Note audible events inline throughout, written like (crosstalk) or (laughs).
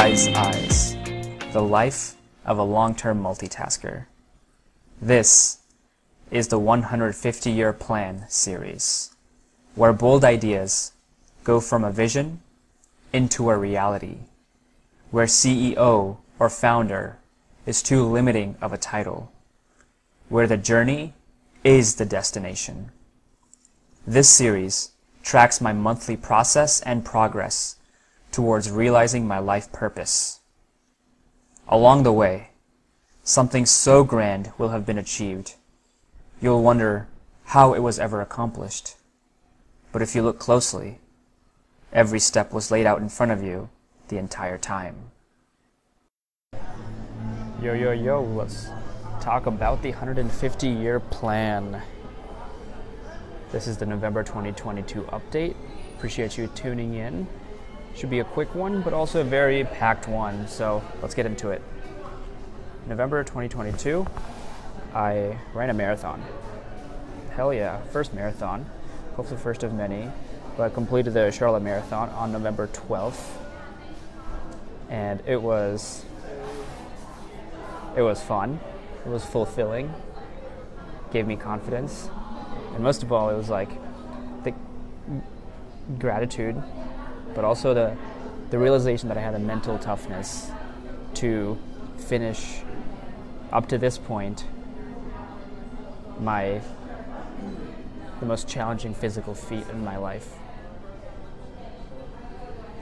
Eyes Eyes The Life of a Long Term Multitasker. This is the 150 Year Plan series, where bold ideas go from a vision into a reality, where CEO or founder is too limiting of a title, where the journey is the destination. This series tracks my monthly process and progress towards realizing my life purpose. Along the way, something so grand will have been achieved. You'll wonder how it was ever accomplished. But if you look closely, every step was laid out in front of you the entire time. Yo, yo, yo, let's talk about the 150 year plan. This is the November 2022 update. Appreciate you tuning in. Should be a quick one, but also a very packed one, so let's get into it. November 2022, I ran a marathon. Hell yeah, first marathon. Hopefully, first of many. But I completed the Charlotte Marathon on November 12th. And it was it was fun. It was fulfilling. Gave me confidence. And most of all, it was like the gratitude, but also the, the realization that I had the mental toughness to finish up to this point my the most challenging physical feat in my life.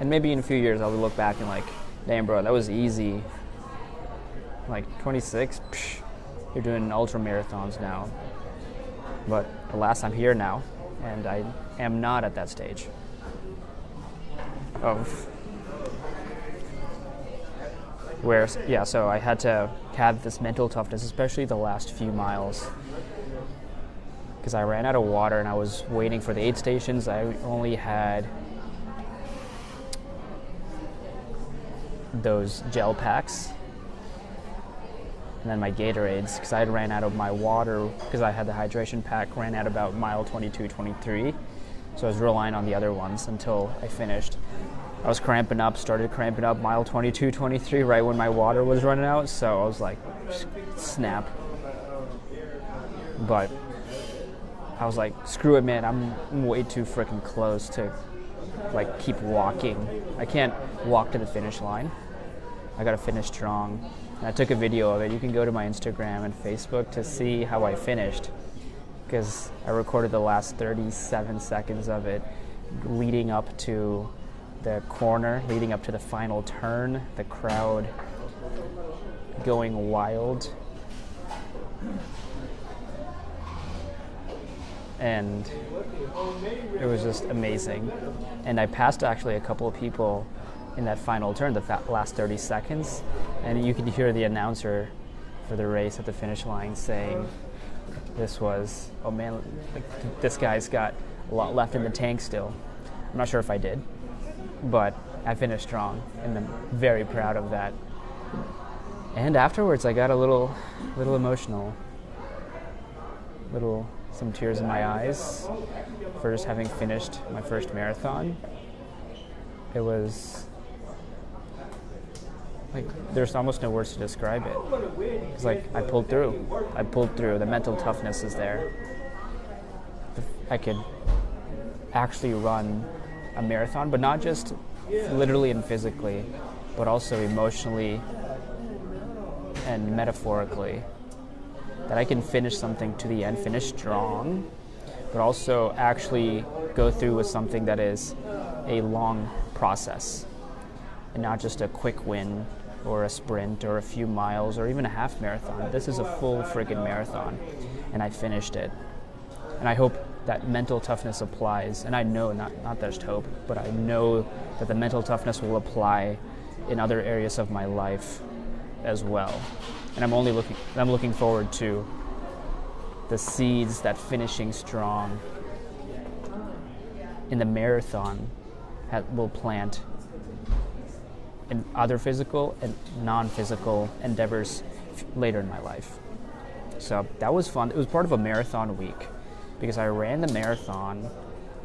And maybe in a few years I'll look back and like, damn bro, that was easy like 26, psh, you're doing ultra marathons now. But alas, I'm here now, and I am not at that stage of where, yeah, so I had to have this mental toughness, especially the last few miles. Because I ran out of water and I was waiting for the aid stations. I only had those gel packs and then my Gatorades because I had ran out of my water because I had the hydration pack ran out about mile 22, 23. So I was relying on the other ones until I finished. I was cramping up, started cramping up mile 22, 23 right when my water was running out. So I was like, snap. But I was like, screw it, man. I'm way too freaking close to like keep walking. I can't walk to the finish line. I gotta finish strong. And I took a video of it. You can go to my Instagram and Facebook to see how I finished because I recorded the last 37 seconds of it leading up to the corner, leading up to the final turn, the crowd going wild. And it was just amazing. And I passed actually a couple of people in that final turn, the last 30 seconds, and you could hear the announcer for the race at the finish line saying, "This was oh man, like, this guy's got a lot left in the tank still." I'm not sure if I did, but I finished strong, and I'm very proud of that. And afterwards, I got a little, little emotional, little some tears in my eyes for just having finished my first marathon. It was like there's almost no words to describe it. It's like I pulled through. I pulled through. The mental toughness is there. I could actually run a marathon, but not just literally and physically, but also emotionally and metaphorically. That I can finish something to the end, finish strong, but also actually go through with something that is a long process and not just a quick win or a sprint or a few miles or even a half marathon. This is a full friggin' marathon, and I finished it. And I hope that mental toughness applies. And I know, not, not just hope, but I know that the mental toughness will apply in other areas of my life as well. And I'm only looking, I'm looking forward to the seeds that finishing strong in the marathon will plant in other physical and non-physical endeavors later in my life. So that was fun. It was part of a marathon week because I ran the marathon,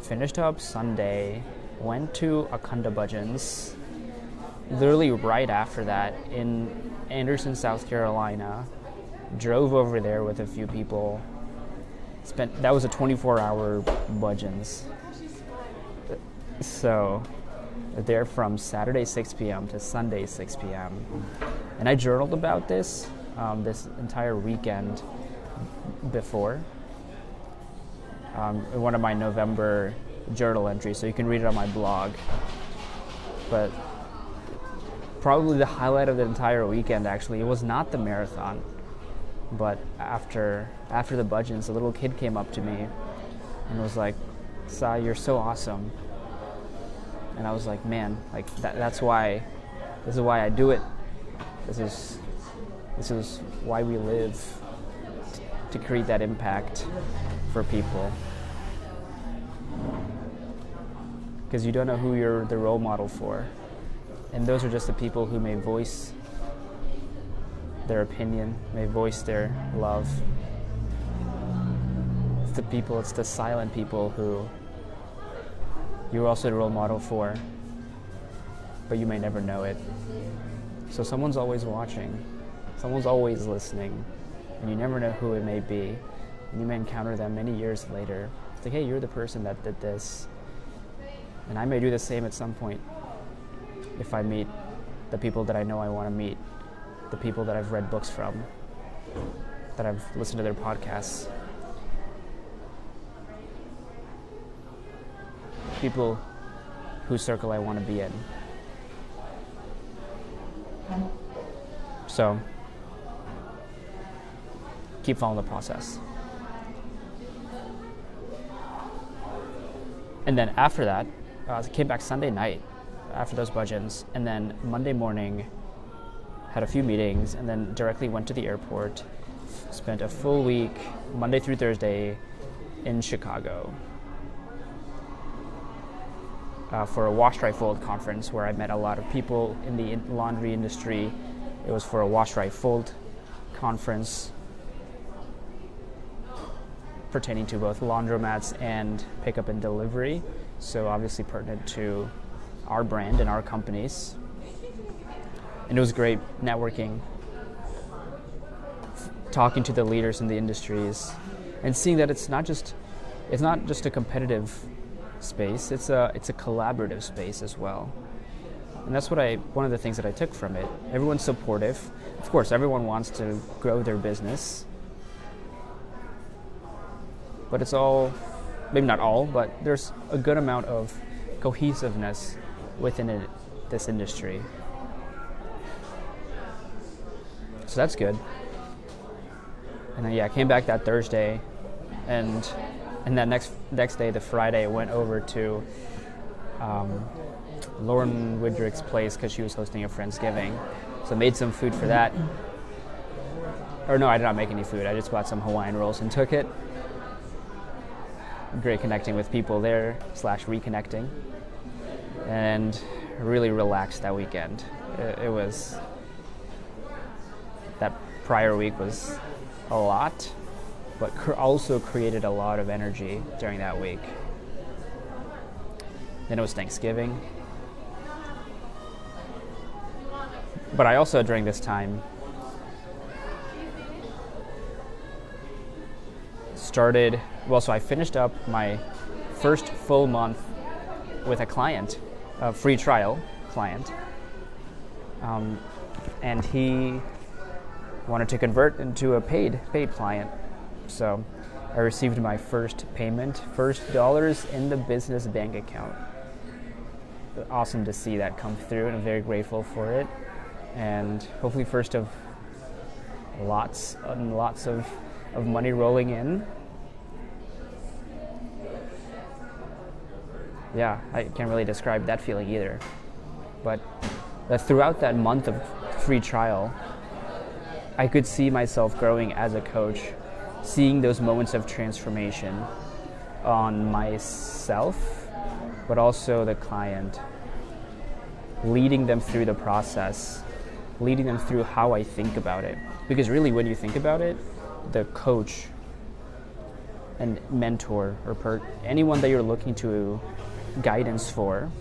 finished up Sunday, went to Akhanda Bhajans, literally right after that, in Anderson, South Carolina, drove over there with a few people. Spent that was a 24-hour bhajans. So they're from Saturday 6 p.m. to Sunday 6 p.m. And I journaled about this um, this entire weekend before um, in one of my November journal entries, so you can read it on my blog. But probably the highlight of the entire weekend, actually, it was not the marathon, but after after the bhajans, a little kid came up to me and was like, "Sai, you're so awesome." And I was like, "Man, like that, that's why. This is why I do it. This is this is why we live." to create that impact for people. Because you don't know who you're the role model for. And those are just the people who may voice their opinion, may voice their love. It's the people, it's the silent people who you're also the role model for, but you may never know it. So someone's always watching, someone's always listening and you never know who it may be. And you may encounter them many years later. It's like, hey, you're the person that did this. And I may do the same at some point if I meet the people that I know I want to meet, the people that I've read books from, that I've listened to their podcasts. People whose circle I want to be in. So, keep following the process. And then after that, uh, I came back Sunday night after those bhajans, and then Monday morning had a few meetings, and then directly went to the airport. Spent a full week, Monday through Thursday, in Chicago uh, for a Wash Dry Fold conference where I met a lot of people in the laundry industry. It was for a Wash Dry Fold conference pertaining to both laundromats and pickup and delivery. So, obviously, pertinent to our brand and our companies. And it was great networking, talking to the leaders in the industries, and seeing that it's not just it's not just a competitive space; it's a it's a collaborative space as well. And that's what I one of the things that I took from it. Everyone's supportive. Of course, everyone wants to grow their business but it's all, maybe not all, but there's a good amount of cohesiveness within it, this industry. So that's good. And then yeah, I came back that Thursday, and and that next next day, the Friday, went over to um, Lauren Widrick's place because she was hosting a Friendsgiving. So made some food for that. Or no, I did not make any food. I just bought some Hawaiian rolls and took it great connecting with people there slash reconnecting and really relaxed that weekend it, it, was that prior week was a lot but also created a lot of energy during that week then it was thanksgiving but i also during this time started, well, so I finished up my first full month with a client, a free trial client. Um, and he wanted to convert into a paid paid client. So I received my first payment, first dollars in the business bank account. Awesome to see that come through, and I'm very grateful for it. And hopefully, first of lots and lots of, of money rolling in yeah, I can't really describe that feeling either. But uh, throughout that month of free trial, I could see myself growing as a coach, seeing those moments of transformation on myself, but also the client, leading them through the process, leading them through how I think about it. Because really, when you think about it, the coach and mentor or per- anyone that you're looking to guidance for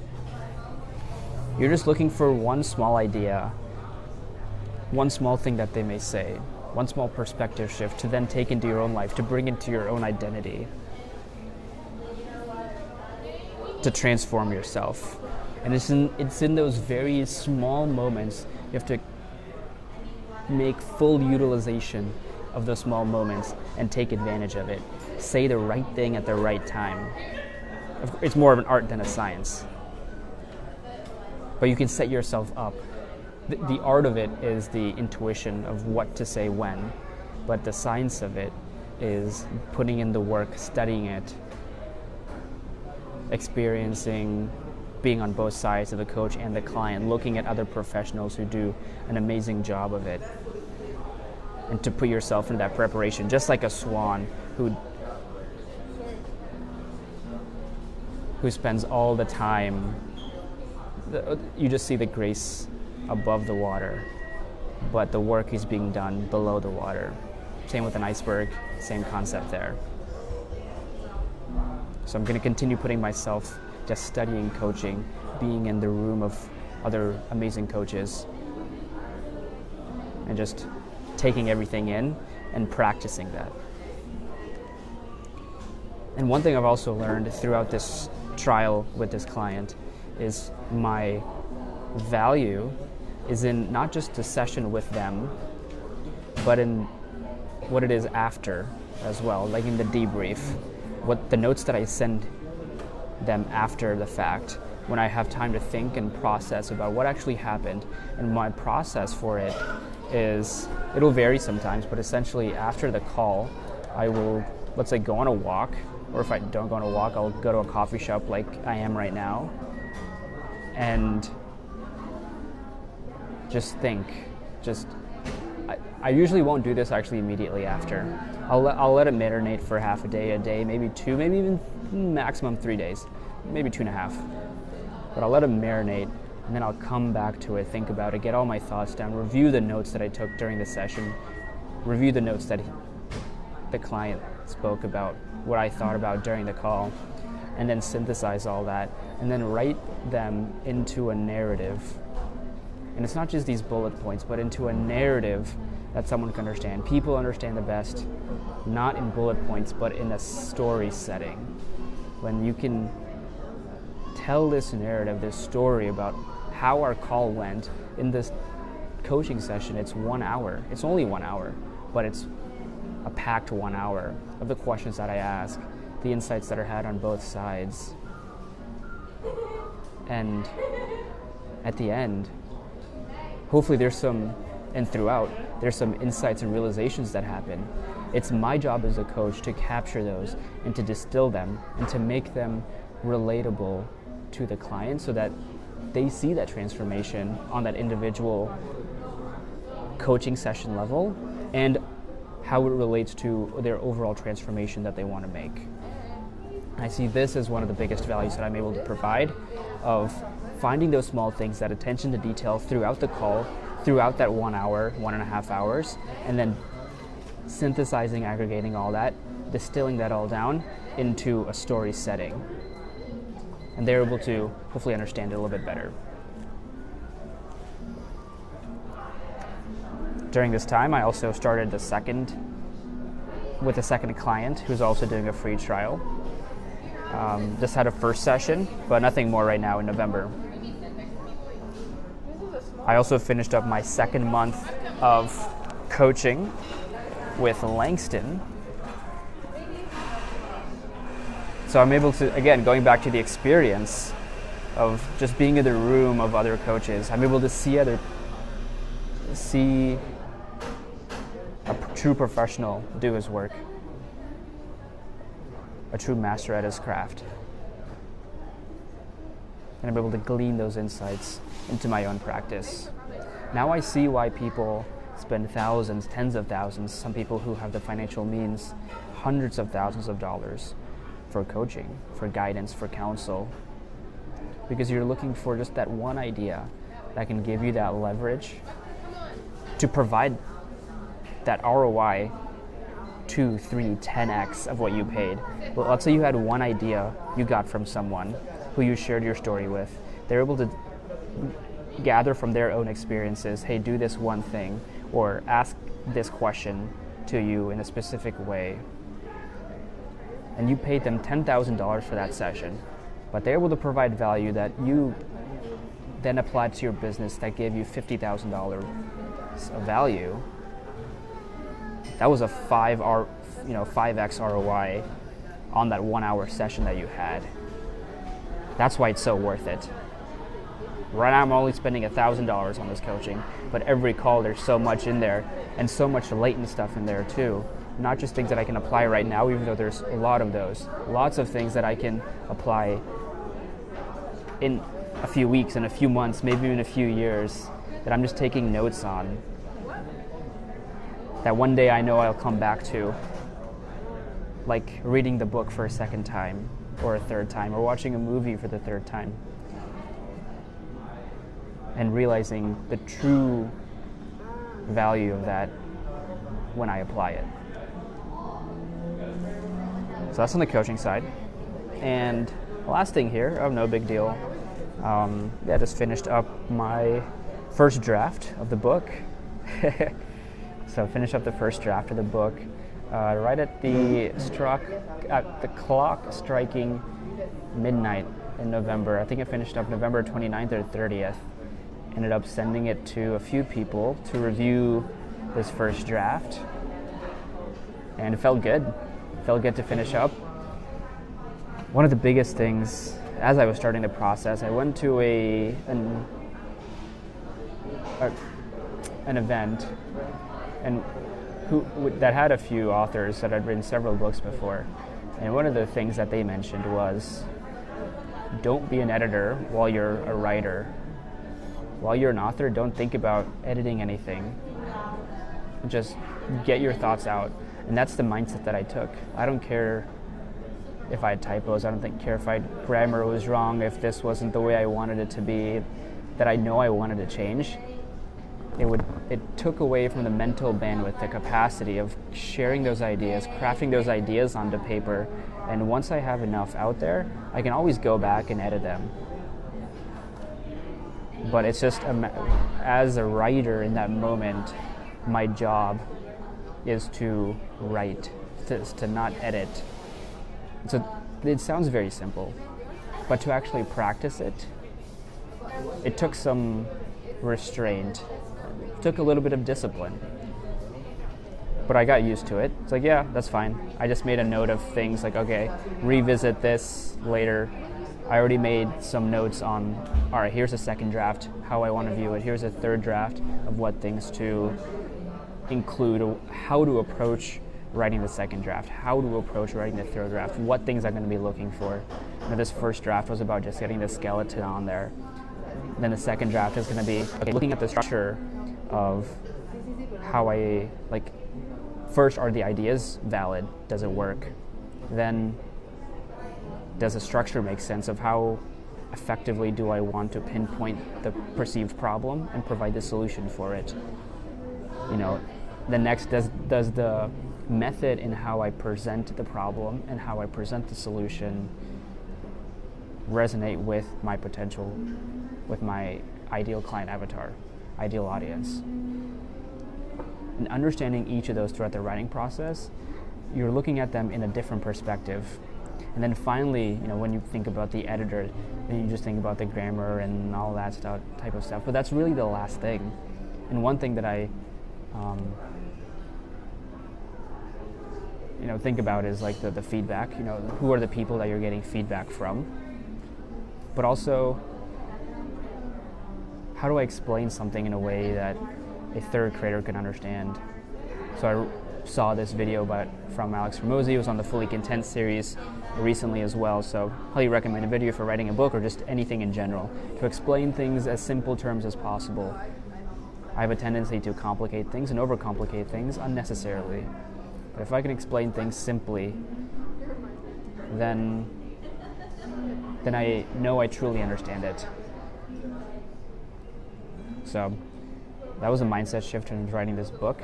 You're just looking for one small idea, one small thing that they may say, one small perspective shift to then take into your own life, to bring into your own identity, to transform yourself. And it's in, it's in those very small moments you have to make full utilization of those small moments and take advantage of it. Say the right thing at the right time. It's more of an art than a science. But you can set yourself up. The, the art of it is the intuition of what to say when, but the science of it is putting in the work, studying it, experiencing being on both sides of the coach and the client, looking at other professionals who do an amazing job of it, and to put yourself in that preparation, just like a swan who who spends all the time. You just see the grace above the water, but the work is being done below the water. Same with an iceberg, same concept there. So I'm going to continue putting myself just studying coaching, being in the room of other amazing coaches, and just taking everything in and practicing that. And one thing I've also learned throughout this trial with this client is my value is in not just the session with them, but in what it is after as well, like in the debrief, what the notes that I send them after the fact when I have time to think and process about what actually happened. And my process for it is it'll vary sometimes, but essentially after the call, I will, let's say, go on a walk, or if I don't go on a walk, I'll go to a coffee shop like I am right now and just think. Just, I, I usually won't do this actually immediately after. I'll let, I'll let it marinate for half a day, a day, maybe two, maybe even maximum three days maybe two and a half. But I'll let it marinate and then I'll come back to it, think about it, get all my thoughts down, review the notes that I took during the session, review the notes that he, the client spoke about, what I thought about during the call, and then synthesize all that, and then write them into a narrative. And it's not just these bullet points, but into a narrative that someone can understand. People understand the best, not in bullet points, but in a story setting. When you can tell this narrative, this story about how our call went in this coaching session. It's one hour. It's only one hour, but it's a packed one hour of the questions that I ask, the insights that are had on both sides. And at the end, hopefully there's some, and throughout, there's some insights and realizations that happen. It's my job as a coach to capture those and to distill them and to make them relatable to the client so that they see that transformation on that individual coaching session level and how it relates to their overall transformation that they want to make. I see this as one of the biggest values that I'm able to provide of finding those small things, that attention to detail throughout the call, throughout that one hour, one and a half hours, and then synthesizing, aggregating all that, distilling that all down into a story setting and they're able to hopefully understand it a little bit better. During this time, I also started the second with a second client who's also doing a free trial. Um, just had a first session, but nothing more right now in November. I also finished up my second month of coaching with Langston, So I'm able to, again, going back to the experience of just being in the room of other coaches, I'm able to see other, see a true professional do his work, a true master at his craft. And I'm able to glean those insights into my own practice. Now I see why people spend thousands, tens of thousands, some people who have the financial means, hundreds of thousands of dollars for coaching, for guidance, for counsel, because you're looking for just that one idea that can give you that leverage to provide that ROI two, three, 10x of what you paid. Well, let's say you had one idea you got from someone who you shared your story with. They're able to gather from their own experiences hey, do this one thing, or ask this question to you in a specific way. And you paid them $10,000 for that session, but they're able to provide value that you then applied to your business that gave you $50,000 of value. That was a 5 R, you know, 5x ROI on that 1 hour session that you had. That's why it's so worth it. Right now, I'm only spending $1,000 on this coaching, but every call, there's so much in there and so much latent stuff in there too. Not just things that I can apply right now, even though there's a lot of those. Lots of things that I can apply in a few weeks, in a few months, maybe even a few years, that I'm just taking notes on. That one day I know I'll come back to. Like reading the book for a second time, or a third time, or watching a movie for the third time and realizing the true value of that when I apply it. So that's on the coaching side. And last thing here, oh, no big deal. Um, yeah, just finished up my first draft of the book. (laughs) so finished up the first draft of the book uh, right at the struck at the clock striking midnight in November. I think it finished up November 29th or 30th ended up sending it to a few people to review this first draft. And it felt good. It felt good to finish up. One of the biggest things as I was starting the process, I went to a an, a, an event and who that had a few authors that had written several books before. And one of the things that they mentioned was don't be an editor while you're a writer while you're an author, don't think about editing anything. Just get your thoughts out. And that's the mindset that I took. I don't care if I had typos. I don't think, care if I grammar was wrong, if this wasn't the way I wanted it to be, that I know I wanted to change. It would it took away from the mental bandwidth, the capacity of sharing those ideas, crafting those ideas onto paper, and once I have enough out there, I can always go back and edit them. But it's just um, as a writer in that moment, my job is to write, to, to not edit. So it sounds very simple, but to actually practice it, it took some restraint, took a little bit of discipline. But I got used to it. It's like, yeah, that's fine. I just made a note of things like, okay, revisit this later I already made some notes on, all right, here's a second draft, how I want to view it. Here's a third draft of what things to include, how to approach writing the second draft, how to approach writing the third draft, what things I'm going to be looking for. Now, this first draft was about just getting the skeleton on there. Then the second draft is going to be okay, looking at the structure of how I like. First, are the ideas valid? Does it work? Then does the structure make sense of how effectively do I want to pinpoint the perceived problem and provide the solution for it? You know, the next does does the method in how I present the problem and how I present the solution resonate with my potential, with my ideal client avatar, ideal audience. And understanding each of those throughout the writing process, you're looking at them in a different perspective and then finally, you know, when you think about the editor, then you just think about the grammar and all that stuff, type of stuff. But that's really the last thing. And one thing that I, um, you know, think about is like the, the feedback. You know, who are the people that you're getting feedback from? But also, how do I explain something in a way that a third creator can understand? So I saw this video about from Alex Hormozi. It was on the Fully Content series recently as well. So highly recommend a video for writing a book or just anything in general to explain things as simple terms as possible. I have a tendency to complicate things and overcomplicate things unnecessarily. But if I can explain things simply, then then I know I truly understand it. So that was a mindset shift in writing this book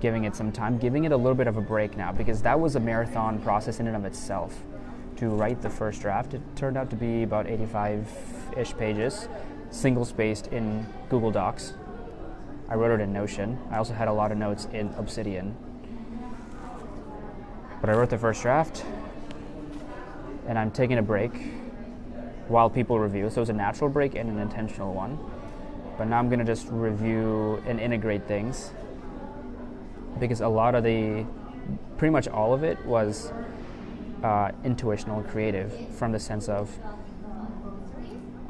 giving it some time, giving it a little bit of a break now because that was a marathon process in and of itself. To write the first draft, it turned out to be about 85 ish pages, single spaced in Google Docs. I wrote it in Notion. I also had a lot of notes in Obsidian. But I wrote the first draft, and I'm taking a break while people review. So it's a natural break and an intentional one. But now I'm going to just review and integrate things because a lot of the, pretty much all of it was uh, intuitional and creative from the sense of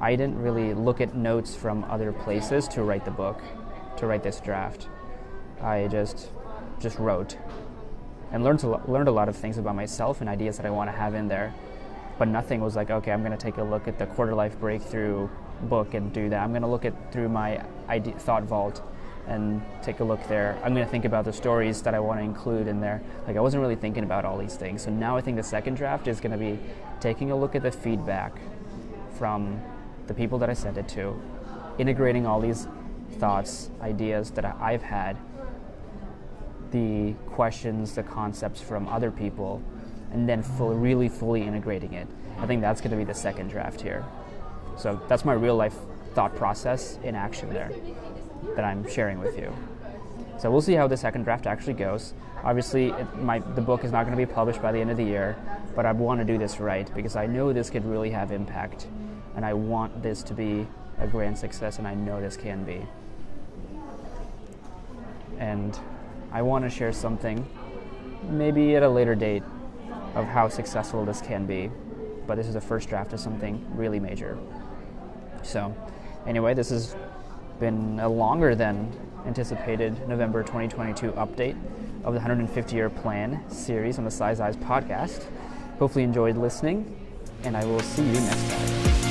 I didn't really look at notes from other places to write the book, to write this draft. I just just wrote and learned to, learned a lot of things about myself and ideas that I want to have in there. But nothing was like, okay, I'm going to take a look at the quarter life breakthrough book and do that. I'm going to look at through my idea, thought vault and take a look there. I'm going to think about the stories that I want to include in there. Like I wasn't really thinking about all these things. So now I think the second draft is going to be taking a look at the feedback from the people that I sent it to, integrating all these thoughts, ideas that I've had, the questions, the concepts from other people, and then really fully integrating it. I think that's going to be the second draft here. So that's my real life thought process in action there that I'm sharing with you. So we'll see how the second draft actually goes. Obviously, it, my, the book is not going to be published by the end of the year, but I want to do this right because I know this could really have impact and I want this to be a grand success, and I know this can be. And I want to share something, maybe at a later date, of how successful this can be. But this is the first draft of something really major. So, anyway, this has been a longer than anticipated November 2022 update of the 150 year plan series on the Sai's Eyes podcast. Hopefully, you enjoyed listening, and I will see you next time.